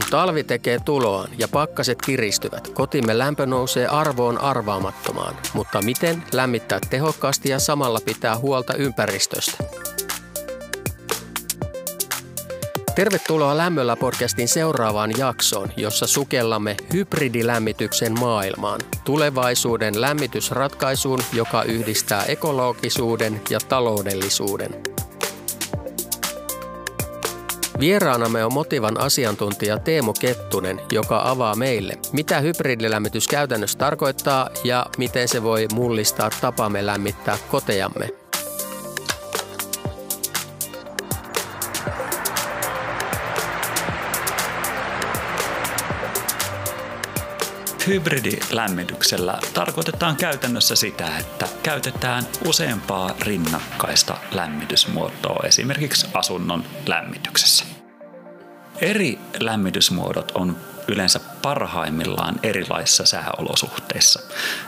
Kun talvi tekee tuloaan ja pakkaset kiristyvät, kotimme lämpö nousee arvoon arvaamattomaan. Mutta miten lämmittää tehokkaasti ja samalla pitää huolta ympäristöstä? Tervetuloa Lämmöllä podcastin seuraavaan jaksoon, jossa sukellamme hybridilämmityksen maailmaan. Tulevaisuuden lämmitysratkaisuun, joka yhdistää ekologisuuden ja taloudellisuuden. Vieraanamme on Motivan asiantuntija Teemu Kettunen, joka avaa meille, mitä hybridilämmitys käytännössä tarkoittaa ja miten se voi mullistaa tapamme lämmittää kotejamme. Hybridilämmityksellä tarkoitetaan käytännössä sitä, että käytetään useampaa rinnakkaista lämmitysmuotoa esimerkiksi asunnon lämmityksessä. Eri lämmitysmuodot on yleensä parhaimmillaan erilaisissa sääolosuhteissa.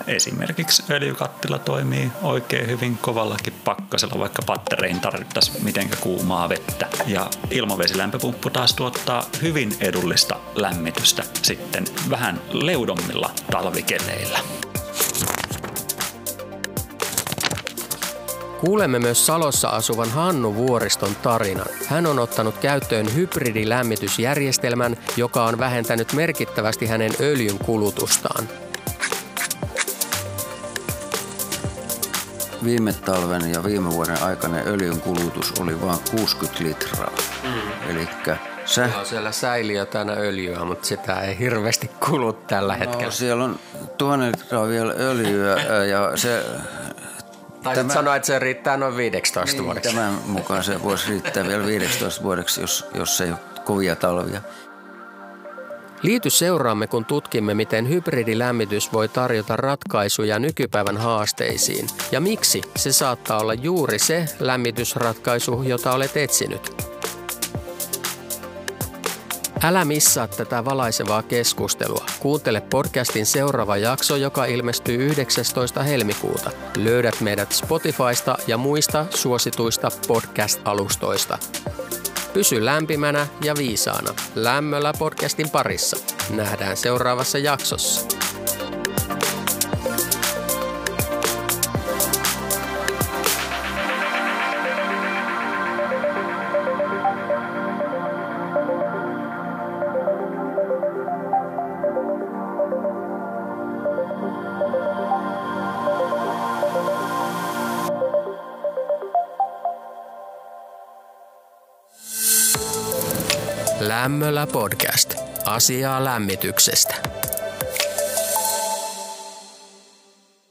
Esimerkiksi öljykattila toimii oikein hyvin kovallakin pakkasella, vaikka pattereihin tarvittaisiin mitenkä kuumaa vettä. Ja ilmavesilämpöpumppu taas tuottaa hyvin edullista lämmitystä sitten vähän leudommilla talvikeleillä. Kuulemme myös Salossa asuvan Hannu Vuoriston tarinan. Hän on ottanut käyttöön hybridilämmitysjärjestelmän, joka on vähentänyt merkittävästi hänen öljyn kulutustaan. Viime talven ja viime vuoden aikana öljyn kulutus oli vain 60 litraa. Mm. Eli se... on siellä säiliötänä öljyä, mutta sitä ei hirveästi kulu tällä no, hetkellä. siellä on tuhannen litraa vielä öljyä ja se tai tämä, sanoa, että se riittää noin 15 niin, vuodeksi. Tämän mukaan se voisi riittää vielä 15 vuodeksi, jos, jos ei ole kovia talvia. Liity seuraamme, kun tutkimme, miten hybridilämmitys voi tarjota ratkaisuja nykypäivän haasteisiin ja miksi se saattaa olla juuri se lämmitysratkaisu, jota olet etsinyt. Älä missaa tätä valaisevaa keskustelua. Kuuntele podcastin seuraava jakso, joka ilmestyy 19. helmikuuta. Löydät meidät Spotifysta ja muista suosituista podcast-alustoista. Pysy lämpimänä ja viisaana. Lämmöllä podcastin parissa. Nähdään seuraavassa jaksossa. Lämmöllä podcast. Asiaa lämmityksestä.